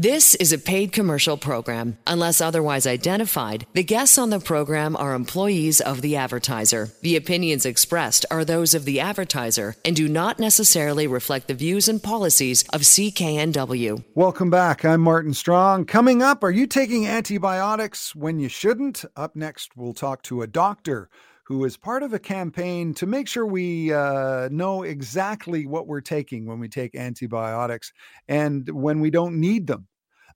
This is a paid commercial program. Unless otherwise identified, the guests on the program are employees of the advertiser. The opinions expressed are those of the advertiser and do not necessarily reflect the views and policies of CKNW. Welcome back. I'm Martin Strong. Coming up, are you taking antibiotics when you shouldn't? Up next, we'll talk to a doctor who is part of a campaign to make sure we uh, know exactly what we're taking when we take antibiotics and when we don't need them.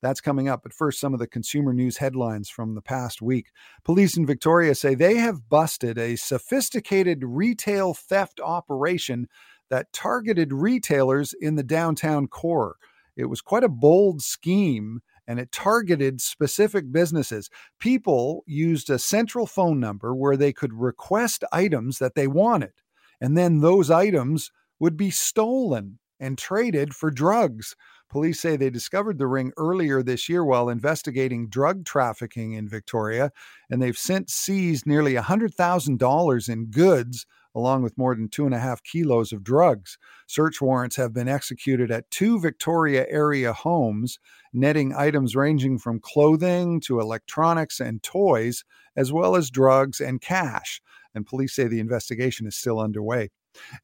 That's coming up. But first, some of the consumer news headlines from the past week. Police in Victoria say they have busted a sophisticated retail theft operation that targeted retailers in the downtown core. It was quite a bold scheme and it targeted specific businesses. People used a central phone number where they could request items that they wanted, and then those items would be stolen and traded for drugs. Police say they discovered the ring earlier this year while investigating drug trafficking in Victoria, and they've since seized nearly $100,000 in goods along with more than two and a half kilos of drugs. Search warrants have been executed at two Victoria area homes, netting items ranging from clothing to electronics and toys, as well as drugs and cash. And police say the investigation is still underway.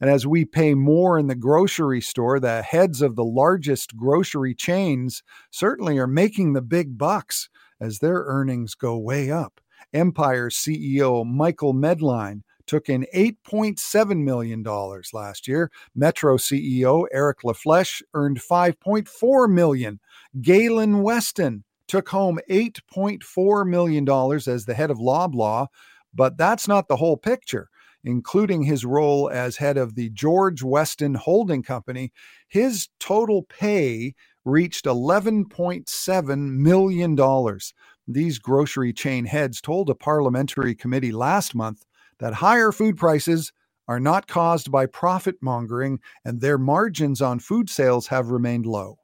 And as we pay more in the grocery store, the heads of the largest grocery chains certainly are making the big bucks as their earnings go way up. Empire CEO Michael Medline took in $8.7 million last year. Metro CEO Eric LaFlèche earned 5.4 million. Galen Weston took home $8.4 million as the head of Loblaw, but that's not the whole picture. Including his role as head of the George Weston Holding Company, his total pay reached $11.7 million. These grocery chain heads told a parliamentary committee last month that higher food prices are not caused by profit mongering and their margins on food sales have remained low.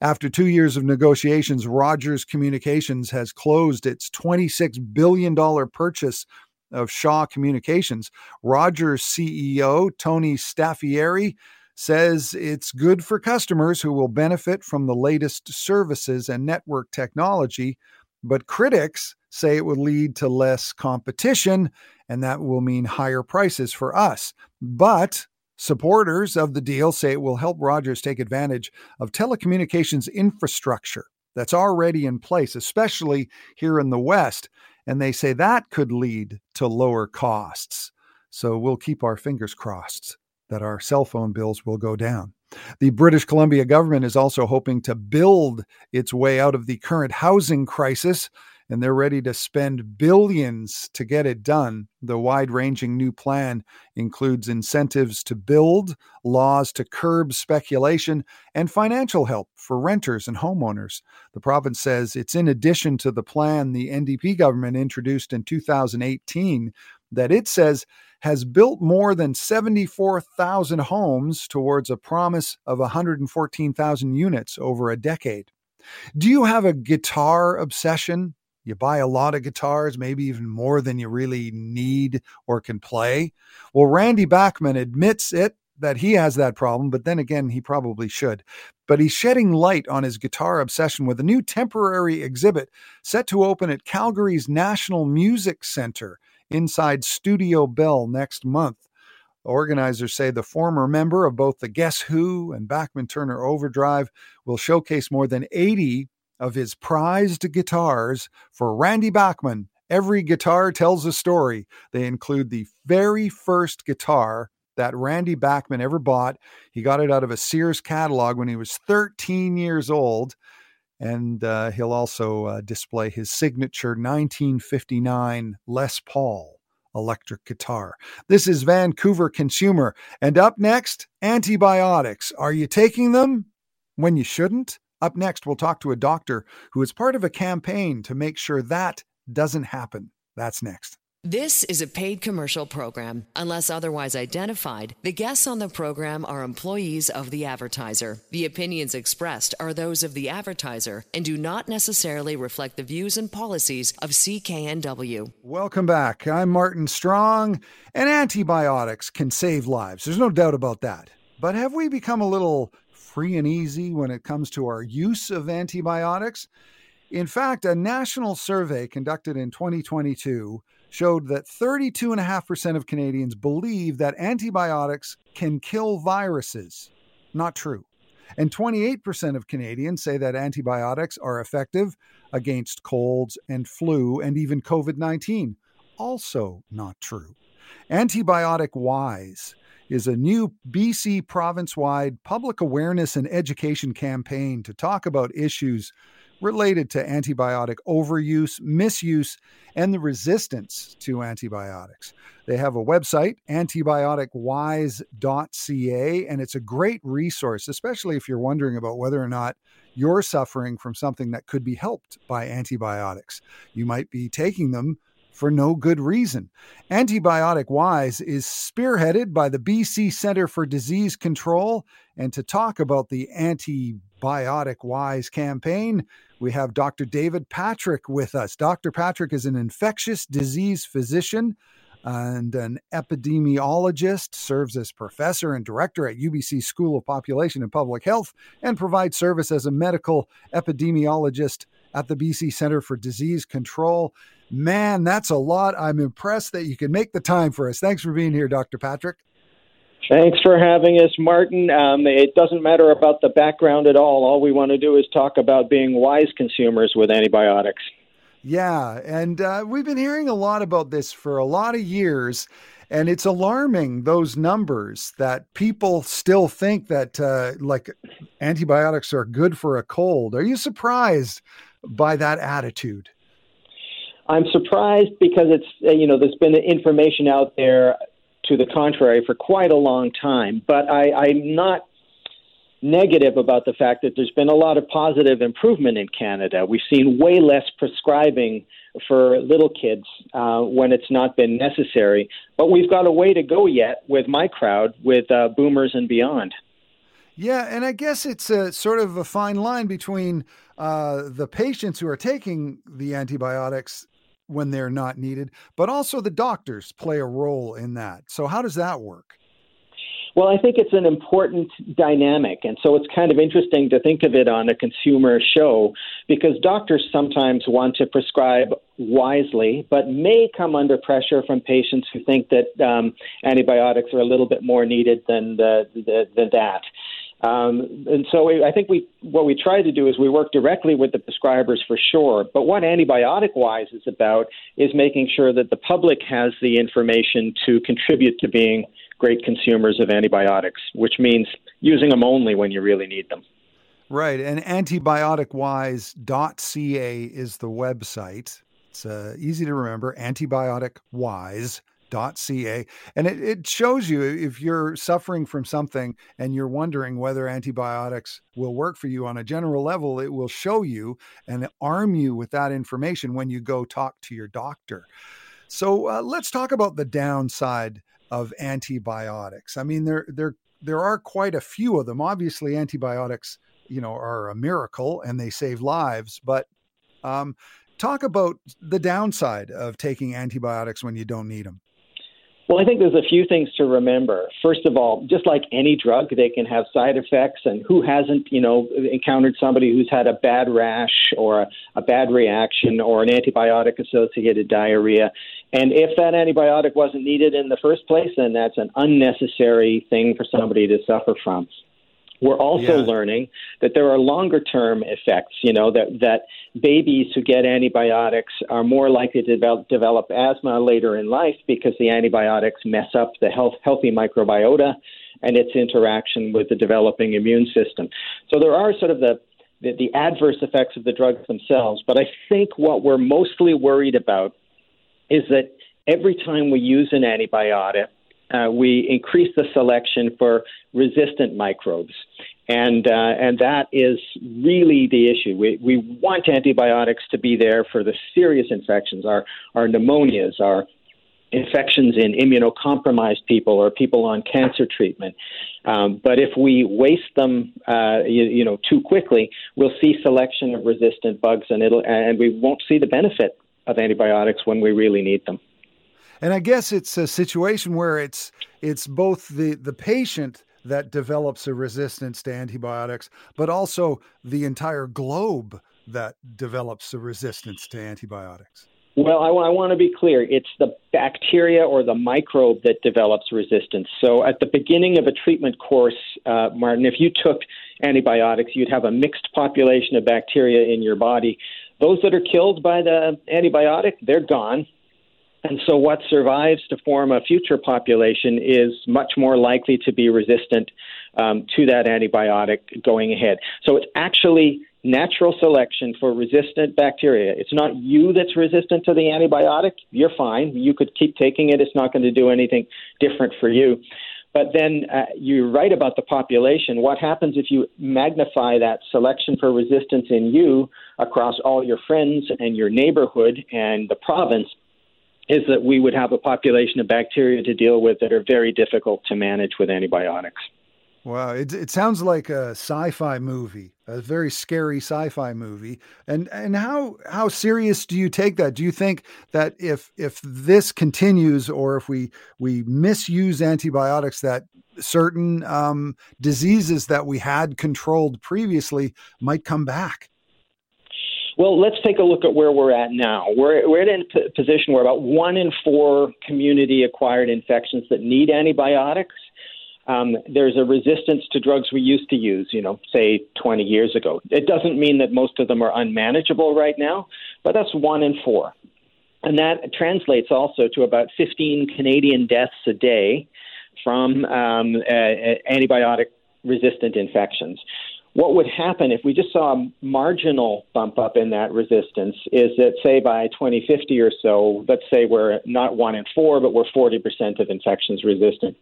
After two years of negotiations, Rogers Communications has closed its $26 billion purchase of Shaw Communications. Rogers CEO Tony Staffieri says it's good for customers who will benefit from the latest services and network technology, but critics say it will lead to less competition and that will mean higher prices for us. But supporters of the deal say it will help Rogers take advantage of telecommunications infrastructure that's already in place, especially here in the West. And they say that could lead to lower costs. So we'll keep our fingers crossed that our cell phone bills will go down. The British Columbia government is also hoping to build its way out of the current housing crisis and they're ready to spend billions to get it done. The wide ranging new plan includes incentives to build, laws to curb speculation, and financial help for renters and homeowners. The province says it's in addition to the plan the NDP government introduced in 2018 that it says has built more than 74,000 homes towards a promise of 114,000 units over a decade. Do you have a guitar obsession? You buy a lot of guitars, maybe even more than you really need or can play. Well, Randy Bachman admits it that he has that problem, but then again, he probably should. But he's shedding light on his guitar obsession with a new temporary exhibit set to open at Calgary's National Music Center inside Studio Bell next month. Organizers say the former member of both the Guess Who and Bachman Turner Overdrive will showcase more than 80 of his prized guitars for Randy Bachman. Every guitar tells a story. They include the very first guitar that Randy Bachman ever bought. He got it out of a Sears catalog when he was 13 years old. And uh, he'll also uh, display his signature 1959 Les Paul electric guitar. This is Vancouver Consumer. And up next, antibiotics. Are you taking them when you shouldn't? Up next, we'll talk to a doctor who is part of a campaign to make sure that doesn't happen. That's next. This is a paid commercial program. Unless otherwise identified, the guests on the program are employees of the advertiser. The opinions expressed are those of the advertiser and do not necessarily reflect the views and policies of CKNW. Welcome back. I'm Martin Strong, and antibiotics can save lives. There's no doubt about that. But have we become a little free and easy when it comes to our use of antibiotics. In fact, a national survey conducted in 2022 showed that 32.5% of Canadians believe that antibiotics can kill viruses. Not true. And 28% of Canadians say that antibiotics are effective against colds and flu and even COVID 19. Also not true. Antibiotic Wise is a new BC province wide public awareness and education campaign to talk about issues related to antibiotic overuse, misuse, and the resistance to antibiotics. They have a website, antibioticwise.ca, and it's a great resource, especially if you're wondering about whether or not you're suffering from something that could be helped by antibiotics. You might be taking them for no good reason. Antibiotic Wise is spearheaded by the BC Centre for Disease Control. And to talk about the Antibiotic Wise campaign, we have Dr. David Patrick with us. Dr. Patrick is an infectious disease physician and an epidemiologist, serves as professor and director at UBC School of Population and Public Health, and provides service as a medical epidemiologist at the BC Centre for Disease Control. Man, that's a lot. I'm impressed that you can make the time for us. Thanks for being here, Dr. Patrick. Thanks for having us, Martin. Um, it doesn't matter about the background at all. All we want to do is talk about being wise consumers with antibiotics. Yeah, and uh, we've been hearing a lot about this for a lot of years. And it's alarming those numbers that people still think that uh, like antibiotics are good for a cold. Are you surprised by that attitude? I'm surprised because it's uh, you know there's been information out there to the contrary for quite a long time, but I, I'm not negative about the fact that there's been a lot of positive improvement in Canada. We've seen way less prescribing for little kids uh, when it's not been necessary, but we've got a way to go yet with my crowd, with uh, boomers and beyond. Yeah, and I guess it's a sort of a fine line between uh, the patients who are taking the antibiotics when they're not needed, but also the doctors play a role in that. So, how does that work? Well, I think it's an important dynamic. And so it's kind of interesting to think of it on a consumer show because doctors sometimes want to prescribe wisely, but may come under pressure from patients who think that um, antibiotics are a little bit more needed than, the, the, than that. Um, and so I think we what we try to do is we work directly with the prescribers for sure. But what antibiotic wise is about is making sure that the public has the information to contribute to being great consumers of antibiotics, which means using them only when you really need them. Right, and antibioticwise.ca is the website. It's uh, easy to remember, antibioticwise ca and it, it shows you if you're suffering from something and you're wondering whether antibiotics will work for you on a general level it will show you and arm you with that information when you go talk to your doctor. So uh, let's talk about the downside of antibiotics. I mean there there there are quite a few of them. Obviously antibiotics you know are a miracle and they save lives but um, talk about the downside of taking antibiotics when you don't need them well, I think there's a few things to remember. First of all, just like any drug, they can have side effects, and who hasn't, you know, encountered somebody who's had a bad rash or a, a bad reaction or an antibiotic-associated diarrhea? And if that antibiotic wasn't needed in the first place, then that's an unnecessary thing for somebody to suffer from. We're also yeah. learning that there are longer term effects, you know, that, that babies who get antibiotics are more likely to develop, develop asthma later in life because the antibiotics mess up the health, healthy microbiota and its interaction with the developing immune system. So there are sort of the, the, the adverse effects of the drugs themselves, but I think what we're mostly worried about is that every time we use an antibiotic, uh, we increase the selection for resistant microbes. And, uh, and that is really the issue. We, we want antibiotics to be there for the serious infections, our, our pneumonias, our infections in immunocompromised people or people on cancer treatment. Um, but if we waste them, uh, you, you, know, too quickly, we'll see selection of resistant bugs, and it'll and we won't see the benefit of antibiotics when we really need them. And I guess it's a situation where it's it's both the the patient that develops a resistance to antibiotics, but also the entire globe that develops a resistance to antibiotics? Well, I, I, want to be clear. It's the bacteria or the microbe that develops resistance. So, at the beginning of a treatment course, uh, Martin, if you took antibiotics, you'd have a mixed population of bacteria in your body. Those that are killed by the antibiotic, they're gone. And so, what survives to form a future population is much more likely to be resistant um, to that antibiotic going ahead. So, it's actually natural selection for resistant bacteria. It's not you that's resistant to the antibiotic. You're fine. You could keep taking it, it's not going to do anything different for you. But then uh, you're right about the population. What happens if you magnify that selection for resistance in you across all your friends and your neighborhood and the province? Is that we would have a population of bacteria to deal with that are very difficult to manage with antibiotics. Wow, it, it sounds like a sci-fi movie, a very scary sci-fi movie. And and how how serious do you take that? Do you think that if if this continues, or if we we misuse antibiotics, that certain um, diseases that we had controlled previously might come back? Well, let's take a look at where we're at now. We're, we're in a position where about one in four community acquired infections that need antibiotics. Um, there's a resistance to drugs we used to use, you know, say 20 years ago. It doesn't mean that most of them are unmanageable right now, but that's one in four. And that translates also to about 15 Canadian deaths a day from um, uh, antibiotic resistant infections what would happen if we just saw a marginal bump up in that resistance is that, say, by 2050 or so, let's say we're not one in four, but we're 40% of infections resistant.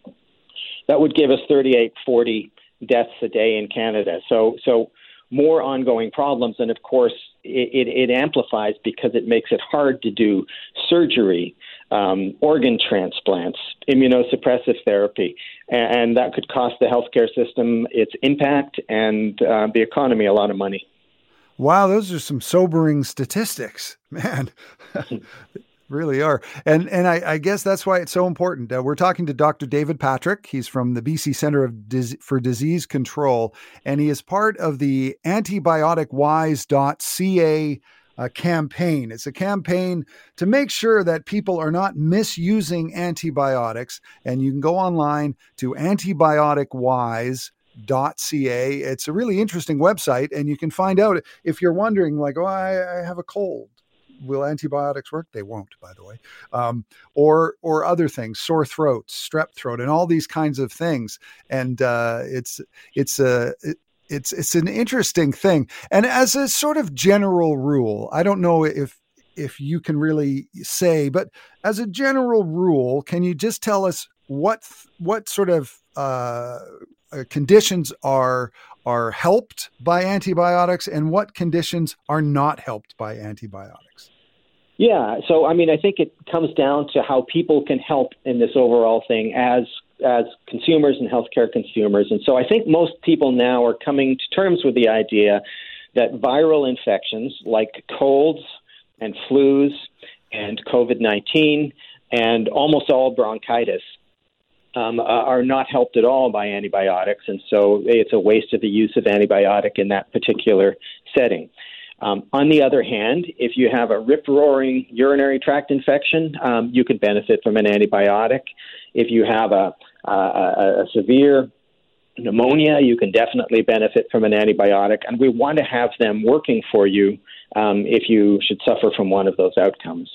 That would give us 38, 40 deaths a day in Canada. So, so more ongoing problems, and of course, it, it, it amplifies because it makes it hard to do surgery um, organ transplants, immunosuppressive therapy, and, that could cost the healthcare system its impact and uh, the economy a lot of money. Wow, those are some sobering statistics, man. really are. And and I, I, guess that's why it's so important. Uh, we're talking to Dr. David Patrick. He's from the BC Centre of Dis- for Disease Control, and he is part of the antibioticwise.ca a campaign. It's a campaign to make sure that people are not misusing antibiotics. And you can go online to antibioticwise.ca. It's a really interesting website, and you can find out if you're wondering, like, oh, I, I have a cold. Will antibiotics work? They won't, by the way. Um, or or other things, sore throats, strep throat, and all these kinds of things. And uh, it's it's a it's it's an interesting thing. And as a sort of general rule, I don't know if if you can really say, but as a general rule, can you just tell us what what sort of uh, uh, conditions are are helped by antibiotics and what conditions are not helped by antibiotics? Yeah, so I mean, I think it comes down to how people can help in this overall thing as as consumers and healthcare consumers. And so I think most people now are coming to terms with the idea that viral infections like colds and flus and COVID 19 and almost all bronchitis um, are not helped at all by antibiotics. And so it's a waste of the use of antibiotic in that particular setting. Um, on the other hand, if you have a rip roaring urinary tract infection, um, you could benefit from an antibiotic. If you have a, a, a severe pneumonia, you can definitely benefit from an antibiotic. And we want to have them working for you um, if you should suffer from one of those outcomes.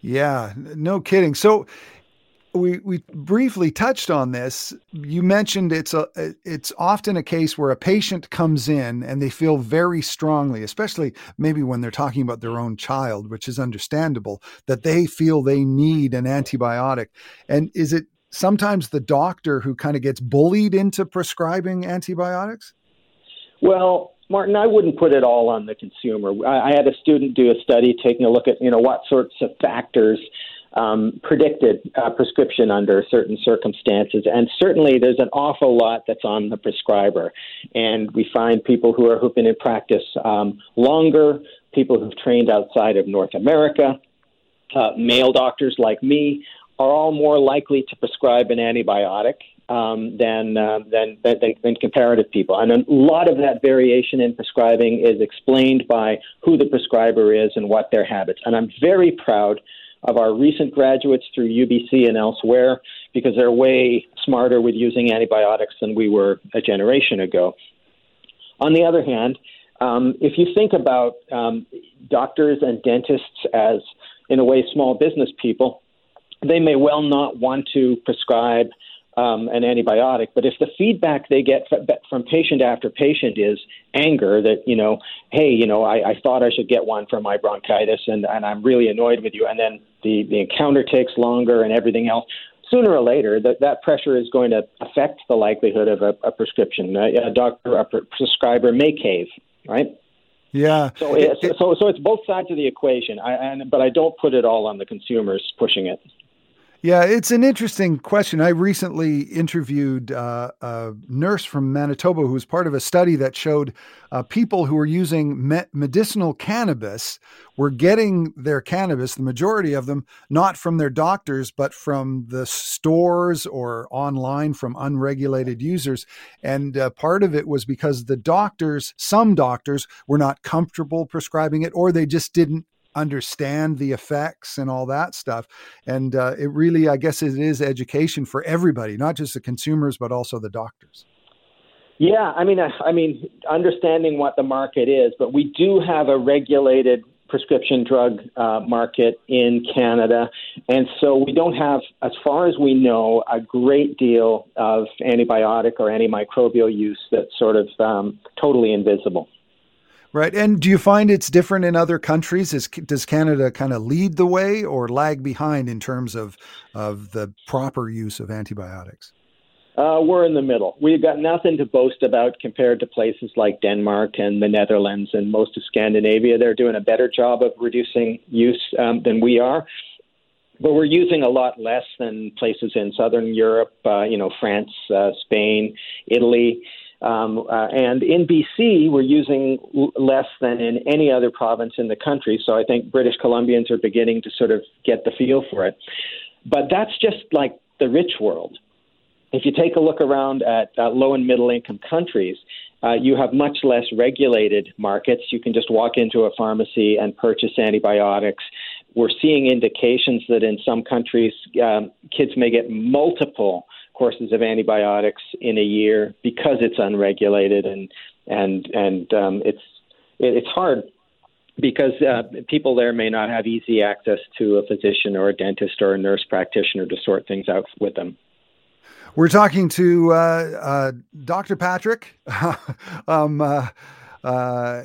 Yeah, no kidding. So we we briefly touched on this. You mentioned it's a it's often a case where a patient comes in and they feel very strongly, especially maybe when they're talking about their own child, which is understandable, that they feel they need an antibiotic. And is it sometimes the doctor who kind of gets bullied into prescribing antibiotics? Well, Martin, I wouldn't put it all on the consumer. I, I had a student do a study taking a look at you know what sorts of factors um, predicted prescription under certain circumstances. And certainly there's an awful lot that's on the prescriber. And we find people who, are, who've been in practice um, longer, people who've trained outside of North America, uh, male doctors like me are all more likely to prescribe an antibiotic um, than, uh, than, than, than comparative people. And a lot of that variation in prescribing is explained by who the prescriber is and what their habits. And I'm very proud of our recent graduates through UBC and elsewhere because they're way smarter with using antibiotics than we were a generation ago. On the other hand, um, if you think about um, doctors and dentists as, in a way, small business people, they may well not want to prescribe um, an antibiotic. But if the feedback they get from patient after patient is anger, that you know, hey, you know, I, I thought I should get one for my bronchitis, and, and I'm really annoyed with you, and then the the encounter takes longer and everything else. Sooner or later, that that pressure is going to affect the likelihood of a, a prescription. A, a doctor, a prescriber may cave, right? Yeah. So, it, so, so it's both sides of the equation. I, and, but I don't put it all on the consumers pushing it. Yeah, it's an interesting question. I recently interviewed uh, a nurse from Manitoba who was part of a study that showed uh, people who were using me- medicinal cannabis were getting their cannabis, the majority of them, not from their doctors, but from the stores or online from unregulated users. And uh, part of it was because the doctors, some doctors, were not comfortable prescribing it or they just didn't understand the effects and all that stuff. And uh, it really, I guess, it is education for everybody, not just the consumers, but also the doctors. Yeah, I mean, I, I mean, understanding what the market is, but we do have a regulated prescription drug uh, market in Canada, and so we don't have, as far as we know, a great deal of antibiotic or antimicrobial use that's sort of um, totally invisible. Right. And do you find it's different in other countries? Is, does Canada kind of lead the way or lag behind in terms of, of the proper use of antibiotics? Uh, we're in the middle. We've got nothing to boast about compared to places like Denmark and the Netherlands and most of Scandinavia. They're doing a better job of reducing use um, than we are. But we're using a lot less than places in southern Europe, uh, you know, France, uh, Spain, Italy. Um, uh, and in BC, we're using l- less than in any other province in the country. So I think British Columbians are beginning to sort of get the feel for it. But that's just like the rich world. If you take a look around at uh, low and middle income countries, uh, you have much less regulated markets. You can just walk into a pharmacy and purchase antibiotics. We're seeing indications that in some countries, um, kids may get multiple courses of antibiotics in a year because it's unregulated and and and um, it's it, it's hard because uh, people there may not have easy access to a physician or a dentist or a nurse practitioner to sort things out with them. We're talking to uh, uh, Dr. Patrick. um, uh, uh,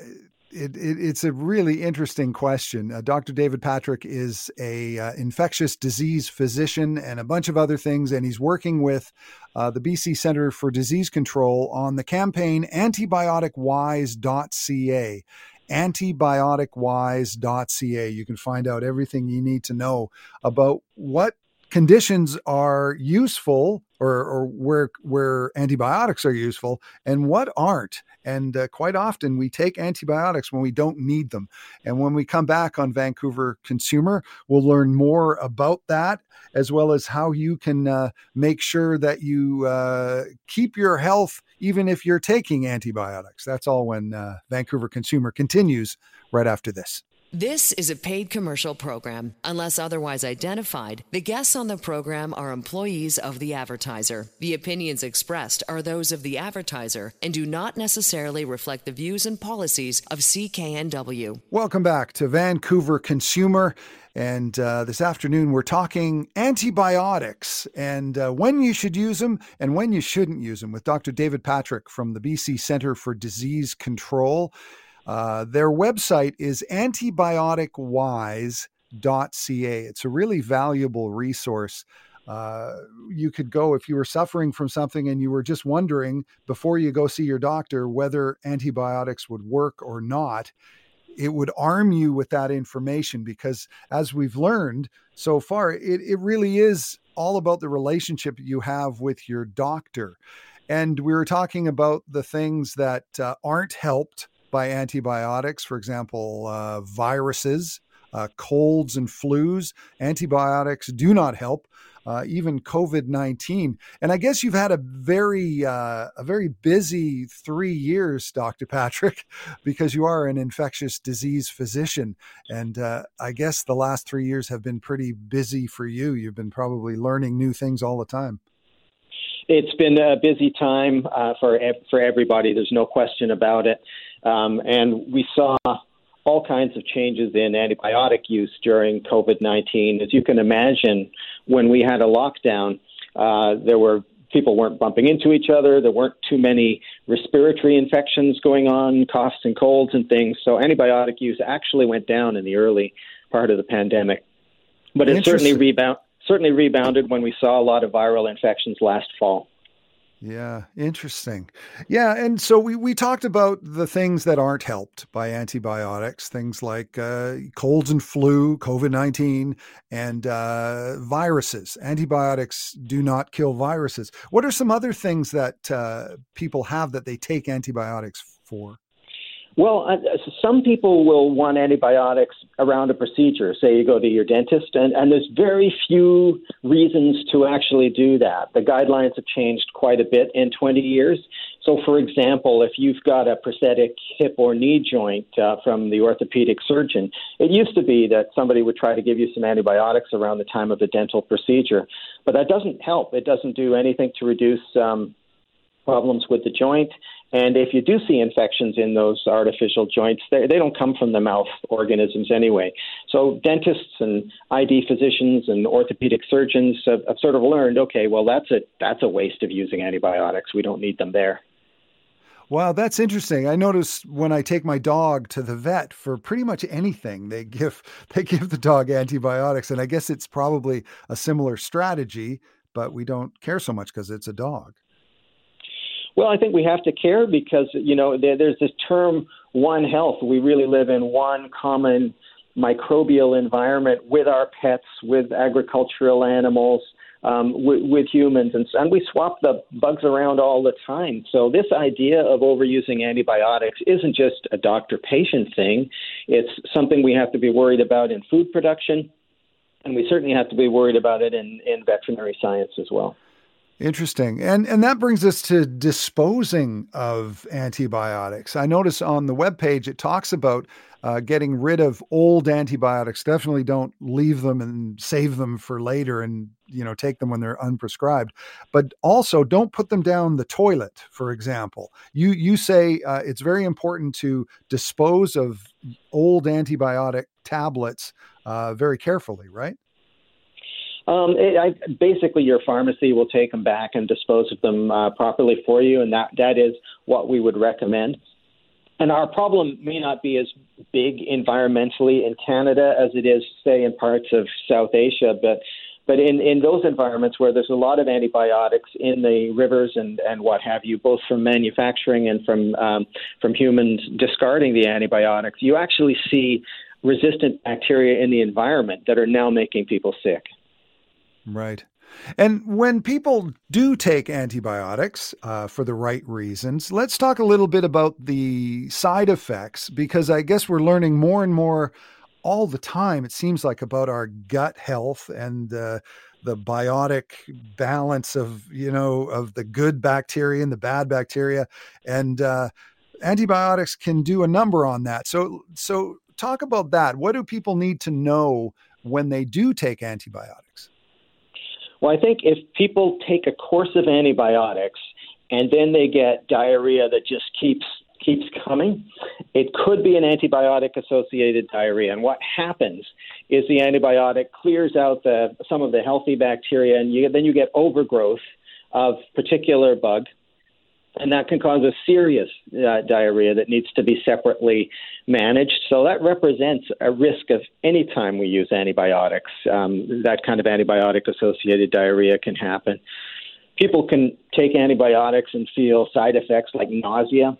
it, it, it's a really interesting question. Uh, Dr. David Patrick is a uh, infectious disease physician and a bunch of other things, and he's working with uh, the BC Centre for Disease Control on the campaign antibioticwise.ca. Antibioticwise.ca. You can find out everything you need to know about what conditions are useful or, or where where antibiotics are useful and what aren't. And uh, quite often we take antibiotics when we don't need them. And when we come back on Vancouver Consumer, we'll learn more about that as well as how you can uh, make sure that you uh, keep your health even if you're taking antibiotics. That's all when uh, Vancouver Consumer continues right after this. This is a paid commercial program. Unless otherwise identified, the guests on the program are employees of the advertiser. The opinions expressed are those of the advertiser and do not necessarily reflect the views and policies of CKNW. Welcome back to Vancouver Consumer. And uh, this afternoon, we're talking antibiotics and uh, when you should use them and when you shouldn't use them with Dr. David Patrick from the BC Centre for Disease Control. Uh, their website is antibioticwise.ca. It's a really valuable resource. Uh, you could go if you were suffering from something and you were just wondering before you go see your doctor whether antibiotics would work or not. It would arm you with that information because, as we've learned so far, it, it really is all about the relationship you have with your doctor. And we were talking about the things that uh, aren't helped by antibiotics, for example, uh, viruses. uh, colds and flus. Antibiotics do not help. Uh, even COVID nineteen, and I guess you've had a very uh, a very busy three years, Doctor Patrick, because you are an infectious disease physician, and uh, I guess the last three years have been pretty busy for you. You've been probably learning new things all the time. It's been a busy time uh, for for everybody. There's no question about it. Um, and we saw all kinds of changes in antibiotic use during COVID 19. As you can imagine, when we had a lockdown, uh, there were people weren't bumping into each other. There weren't too many respiratory infections going on, coughs and colds and things. So antibiotic use actually went down in the early part of the pandemic. But it certainly rebound certainly rebounded when we saw a lot of viral infections last fall. Yeah, interesting. Yeah, and so we, we talked about the things that aren't helped by antibiotics, things like uh, colds and flu, COVID 19, and uh, viruses. Antibiotics do not kill viruses. What are some other things that uh, people have that they take antibiotics for? Well, uh, some people will want antibiotics around a procedure. Say you go to your dentist, and, and there's very few reasons to actually do that. The guidelines have changed quite a bit in 20 years. So, for example, if you've got a prosthetic hip or knee joint uh, from the orthopedic surgeon, it used to be that somebody would try to give you some antibiotics around the time of the dental procedure, but that doesn't help. It doesn't do anything to reduce um, problems with the joint. And if you do see infections in those artificial joints, they, they don't come from the mouth organisms anyway. So dentists and ID physicians and orthopedic surgeons have, have sort of learned, okay, well that's a that's a waste of using antibiotics. We don't need them there. Wow, that's interesting. I notice when I take my dog to the vet for pretty much anything, they give they give the dog antibiotics, and I guess it's probably a similar strategy, but we don't care so much because it's a dog. Well, I think we have to care because you know there, there's this term "one health." We really live in one common microbial environment with our pets, with agricultural animals, um, with, with, humans, and, and we swap the bugs around all the time. So this idea of overusing antibiotics isn't just a doctor-patient thing; it's something we have to be worried about in food production, and we certainly have to be worried about it in, in veterinary science as well. Interesting. And and that brings us to disposing of antibiotics. I notice on the web page it talks about uh, getting rid of old antibiotics. Definitely don't leave them and save them for later and you know take them when they're unprescribed. But also don't put them down the toilet, for example. You you say uh, it's very important to dispose of old antibiotic tablets uh, very carefully, right? Um, it, I, basically, your pharmacy will take them back and dispose of them uh, properly for you, and that that is what we would recommend. And our problem may not be as big environmentally in Canada as it is, say, in parts of South Asia, but but in, in those environments where there's a lot of antibiotics in the rivers and, and what have you, both from manufacturing and from um, from humans discarding the antibiotics, you actually see resistant bacteria in the environment that are now making people sick. Right. And when people do take antibiotics uh, for the right reasons, let's talk a little bit about the side effects because I guess we're learning more and more all the time. It seems like about our gut health and uh, the biotic balance of you know of the good bacteria and the bad bacteria, and uh, antibiotics can do a number on that. So so talk about that. What do people need to know when they do take antibiotics? Well, I think if people take a course of antibiotics and then they get diarrhea that just keeps keeps coming, it could be an antibiotic associated diarrhea. And what happens is the antibiotic clears out the some of the healthy bacteria and you, then you get overgrowth of particular bug and that can cause a serious uh, diarrhea that needs to be separately managed. So that represents a risk of any time we use antibiotics. Um, that kind of antibiotic associated diarrhea can happen. People can take antibiotics and feel side effects like nausea,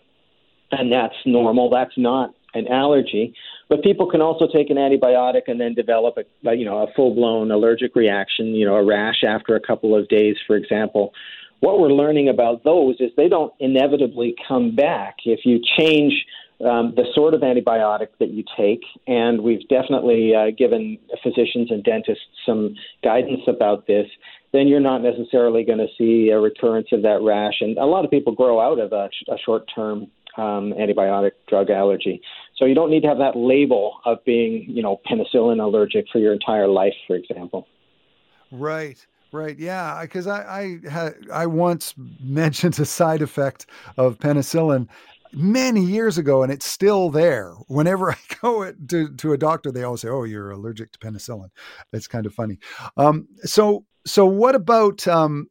and that's normal. That's not an allergy. But people can also take an antibiotic and then develop a, you know, a full blown allergic reaction, you know, a rash after a couple of days, for example what we're learning about those is they don't inevitably come back. If you change um, the sort of antibiotic that you take, and we've definitely uh, given physicians and dentists some guidance about this, then you're not necessarily going to see a recurrence of that rash. And a lot of people grow out of a, a short term um, antibiotic drug allergy. So you don't need to have that label of being, you know, penicillin allergic for your entire life, for example. Right. Right. Yeah. Because I I had I once mentioned a side effect of penicillin many years ago, and it's still there. Whenever I go to to a doctor, they always say, "Oh, you're allergic to penicillin." It's kind of funny. Um, so so what about um,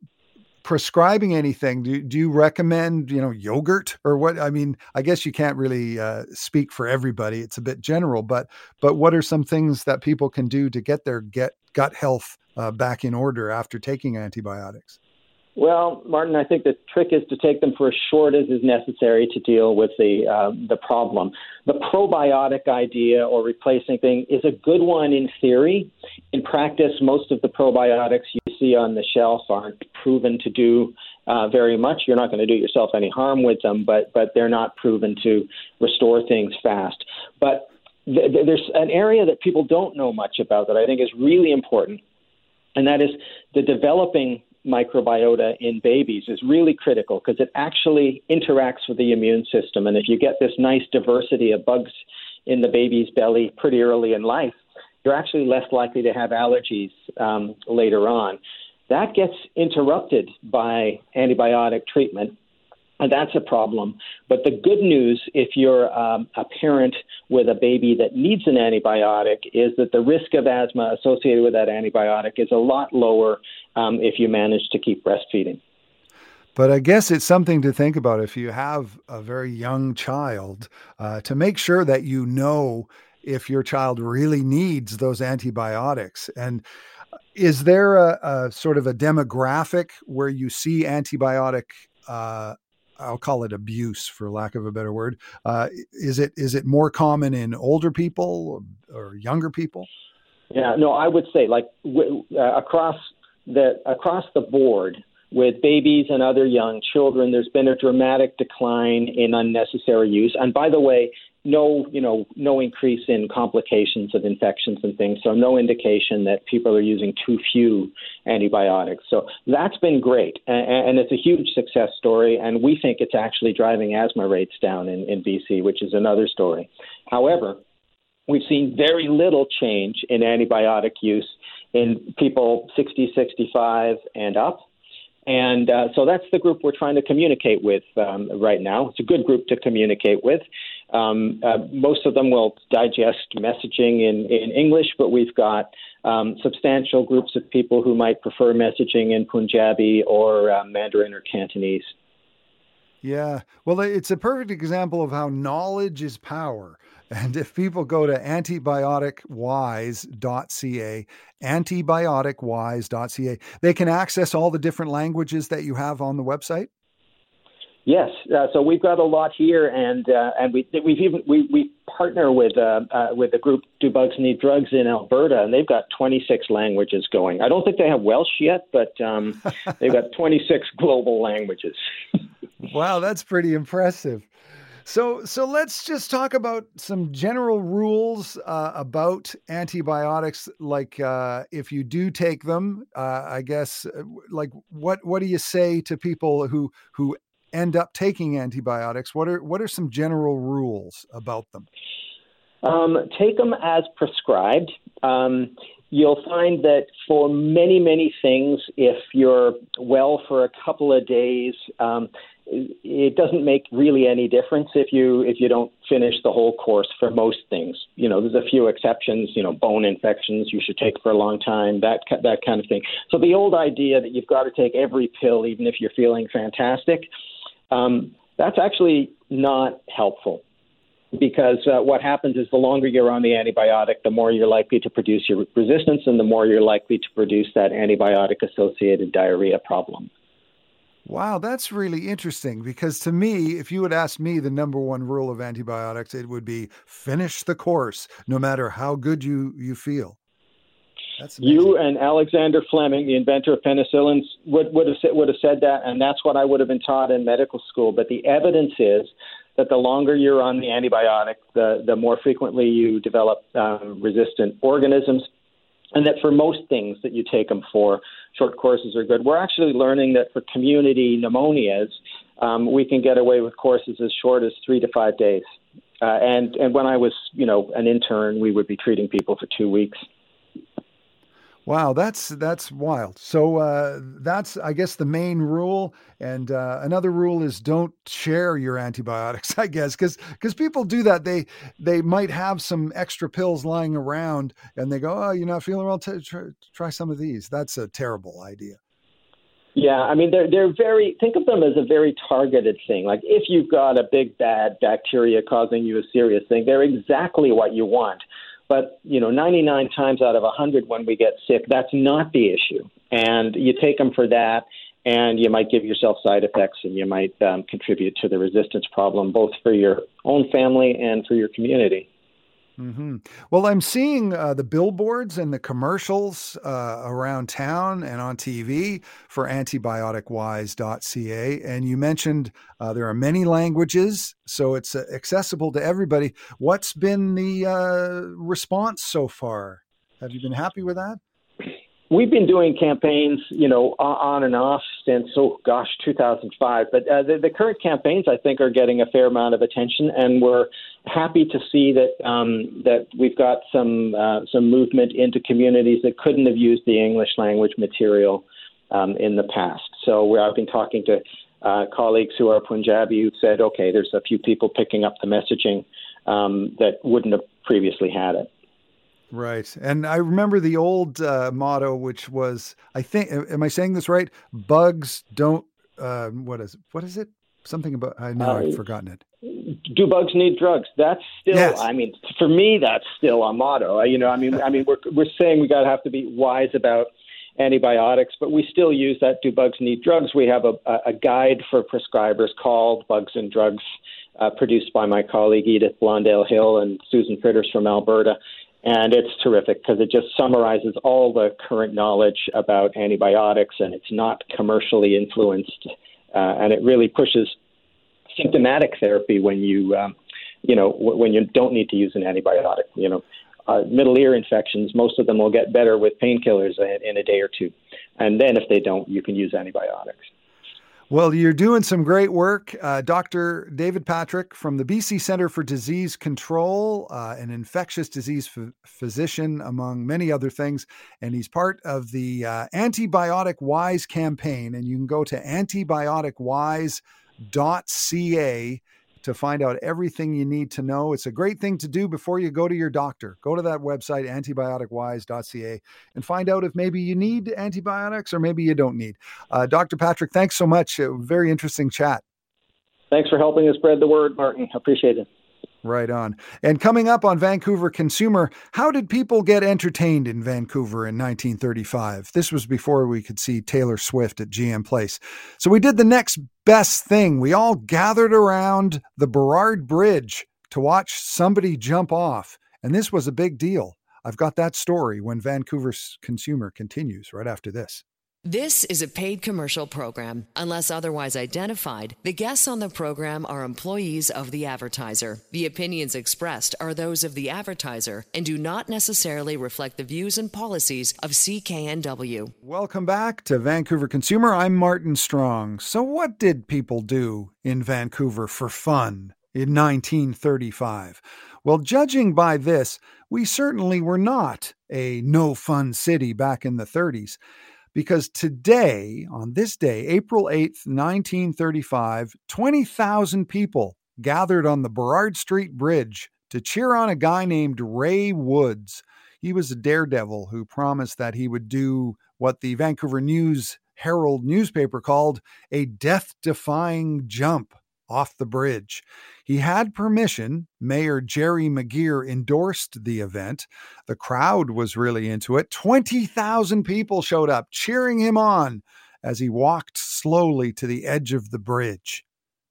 prescribing anything? Do do you recommend you know yogurt or what? I mean, I guess you can't really uh, speak for everybody. It's a bit general, but but what are some things that people can do to get their get gut health uh, back in order after taking antibiotics? Well, Martin, I think the trick is to take them for as short as is necessary to deal with the uh, the problem. The probiotic idea or replacing thing is a good one in theory. In practice, most of the probiotics you see on the shelf aren't proven to do uh, very much. You're not going to do yourself any harm with them, but but they're not proven to restore things fast. But th- there's an area that people don't know much about that I think is really important, and that is the developing microbiota in babies is really critical because it actually interacts with the immune system. And if you get this nice diversity of bugs in the baby's belly pretty early in life, you're actually less likely to have allergies um, later on. That gets interrupted by antibiotic treatment and that's a problem. But the good news, if you're um, a parent with a baby that needs an antibiotic, is that the risk of asthma associated with that antibiotic is a lot lower um, if you manage to keep breastfeeding. But I guess it's something to think about if you have a very young child uh, to make sure that you know if your child really needs those antibiotics. And uh, is there a, a sort of a demographic where you see antibiotic uh, I'll call it abuse for lack of a better word. Uh, is it is it more common in older people or, or younger people? Yeah, no, I would say like w- uh, across the across the board with babies and other young children, there's been a dramatic decline in unnecessary use. And by the way, no, you know, no increase in complications of infections and things. So no indication that people are using too few antibiotics. So that's been great, and, and it's a huge success story. And we think it's actually driving asthma rates down in, in BC, which is another story. However, we've seen very little change in antibiotic use in people 60, 65, and up. And uh, so that's the group we're trying to communicate with um, right now. It's a good group to communicate with. Um, uh, most of them will digest messaging in, in English, but we've got um, substantial groups of people who might prefer messaging in Punjabi or uh, Mandarin or Cantonese. Yeah. Well, it's a perfect example of how knowledge is power. And if people go to antibioticwise.ca, antibioticwise.ca, they can access all the different languages that you have on the website. Yes, uh, so we've got a lot here, and uh, and we we've even we we partner with uh, uh, with the group Do Bugs Need Drugs in Alberta, and they've got 26 languages going. I don't think they have Welsh yet, but um, they've got 26 global languages. wow, that's pretty impressive. So, so let's just talk about some general rules uh, about antibiotics. Like, uh, if you do take them, uh, I guess, uh, like, what what do you say to people who who end up taking antibiotics? What are what are some general rules about them? Um, take them as prescribed. Um, you'll find that for many, many things, if you're well for a couple of days, um, it doesn't make really any difference if you if you don't finish the whole course for most things. You know, there's a few exceptions. You know, bone infections you should take for a long time. That that kind of thing. So the old idea that you've got to take every pill even if you're feeling fantastic um, that's actually not helpful because uh, what happens is the longer you're on the antibiotic, the more you're likely to produce your resistance and the more you're likely to produce that antibiotic associated diarrhea problem. Wow, that's really interesting because to me, if you would ask me the number one rule of antibiotics, it would be finish the course no matter how good you, you feel. You and Alexander Fleming, the inventor of penicillin, would, would, have, said would have said that, and that's what I would have been taught in medical school. But the evidence is that the longer you're on the antibiotic, the, the more frequently you develop um, resistant organisms, and that for most things that you take them for, short courses are good. We're actually learning that for community pneumonias, um, we can get away with courses as short as three to five days. Uh, and and when I was, you know, an intern, we would be treating people for two weeks. Wow, that's that's wild. So uh, that's I guess the main rule, and uh, another rule is don't share your antibiotics. I guess because because people do that. They they might have some extra pills lying around, and they go, "Oh, you're not feeling well. T- try, try some of these." That's a terrible idea. Yeah, I mean they're they're very think of them as a very targeted thing. Like if you've got a big bad bacteria causing you a serious thing, they're exactly what you want. But you know, 99 times out of 100 when we get sick, that's not the issue, and you take them for that, and you might give yourself side effects, and you might um, contribute to the resistance problem, both for your own family and for your community. Mm-hmm. Well, I'm seeing uh, the billboards and the commercials uh, around town and on TV for antibioticwise.ca. And you mentioned uh, there are many languages, so it's uh, accessible to everybody. What's been the uh, response so far? Have you been happy with that? We've been doing campaigns, you know, on and off since, oh gosh, 2005. But uh, the, the, current campaigns, I think, are getting a fair amount of attention, and we're happy to see that um, that we've got some uh, some movement into communities that couldn't have used the English language material um, in the past. So where I've been talking to uh, colleagues who are Punjabi who said, okay, there's a few people picking up the messaging um, that wouldn't have previously had it. Right. And I remember the old uh, motto, which was, I think, am I saying this right? Bugs don't, uh, what is, what is it? Something about, I know uh, I've forgotten it. Do bugs need drugs? That's still, yes. I mean, for me, that's still a motto. You know, I mean, I mean, we're, we're saying we got to have to be wise about antibiotics, but we still use that. Do bugs need drugs? We have a, a guide for prescribers called Bugs and Drugs, uh, produced by my colleague Edith Blondel-Hill and Susan Fryters from Alberta and it's terrific because it just summarizes all the current knowledge about antibiotics, and it's not commercially influenced, and it really pushes symptomatic therapy when you, um, you know, w- when you don't need to use an antibiotic. You know, uh, middle ear infections, most of them will get better with painkillers in, in a day or two, and then if they don't, you can use antibiotics. Well, you're doing some great work. Uh, Dr. David Patrick from the BC Centre for Disease Control, uh, an infectious disease f- physician, among many other things. And he's part of the uh, Antibiotic Wise campaign. And you can go to antibioticwise.ca to find out everything you need to know. It's a great thing to do before you go to your doctor. Go to that website, antibioticwise.ca, and find out if maybe you need antibiotics or maybe you don't need. Uh, Dr. Patrick, thanks so much. very interesting chat. Thanks for helping us spread the word, Martin. Appreciate it. Right on. And coming up on Vancouver Consumer, how did people get entertained in Vancouver in 1935? This was before we could see Taylor Swift at GM Place. So we did the next best thing. We all gathered around the Burrard Bridge to watch somebody jump off. And this was a big deal. I've got that story when Vancouver's Consumer continues right after this. This is a paid commercial program. Unless otherwise identified, the guests on the program are employees of the advertiser. The opinions expressed are those of the advertiser and do not necessarily reflect the views and policies of CKNW. Welcome back to Vancouver Consumer. I'm Martin Strong. So, what did people do in Vancouver for fun in 1935? Well, judging by this, we certainly were not a no fun city back in the 30s because today, on this day, April 8th, 1935, 20,000 people gathered on the Burrard Street Bridge to cheer on a guy named Ray Woods. He was a daredevil who promised that he would do what the Vancouver News Herald newspaper called a death defying jump off the bridge. He had permission. Mayor Gerry McGeer endorsed the event. The crowd was really into it. 20,000 people showed up cheering him on as he walked slowly to the edge of the bridge.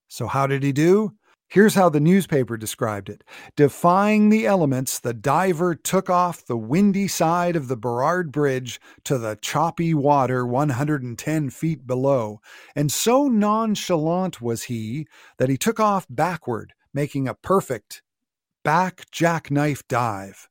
So, how did he do? Here's how the newspaper described it Defying the elements, the diver took off the windy side of the Burrard Bridge to the choppy water 110 feet below, and so nonchalant was he that he took off backward making a perfect back jackknife dive.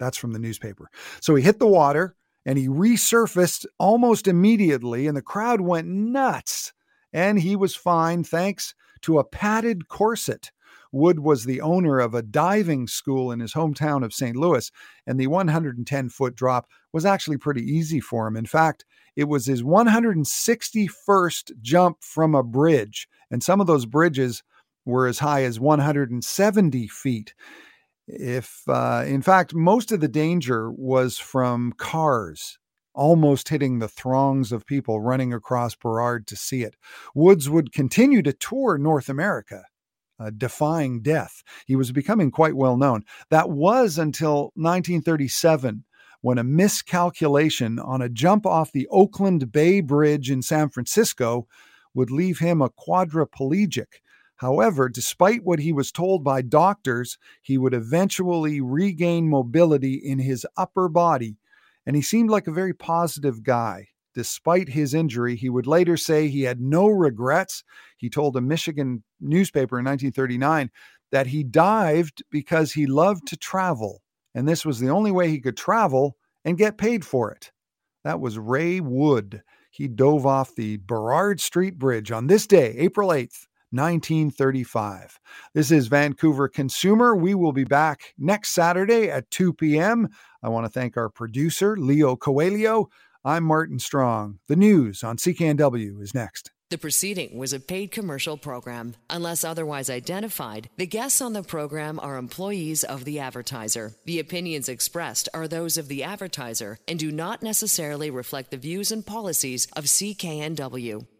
That's from the newspaper. So he hit the water and he resurfaced almost immediately, and the crowd went nuts. And he was fine thanks to a padded corset. Wood was the owner of a diving school in his hometown of St. Louis, and the 110 foot drop was actually pretty easy for him. In fact, it was his 161st jump from a bridge, and some of those bridges were as high as 170 feet. If, uh, in fact, most of the danger was from cars almost hitting the throngs of people running across Burrard to see it. Woods would continue to tour North America, uh, defying death. He was becoming quite well known. That was until 1937 when a miscalculation on a jump off the Oakland Bay Bridge in San Francisco would leave him a quadriplegic. However, despite what he was told by doctors, he would eventually regain mobility in his upper body, and he seemed like a very positive guy. Despite his injury, he would later say he had no regrets. He told a Michigan newspaper in 1939 that he dived because he loved to travel, and this was the only way he could travel and get paid for it. That was Ray Wood. He dove off the Burrard Street Bridge on this day, April 8th, 1935. This is Vancouver Consumer. We will be back next Saturday at 2 p.m. I want to thank our producer, Leo Coelho. I'm Martin Strong. The news on CKNW is next. The proceeding was a paid commercial program. Unless otherwise identified, the guests on the program are employees of the advertiser. The opinions expressed are those of the advertiser and do not necessarily reflect the views and policies of CKNW.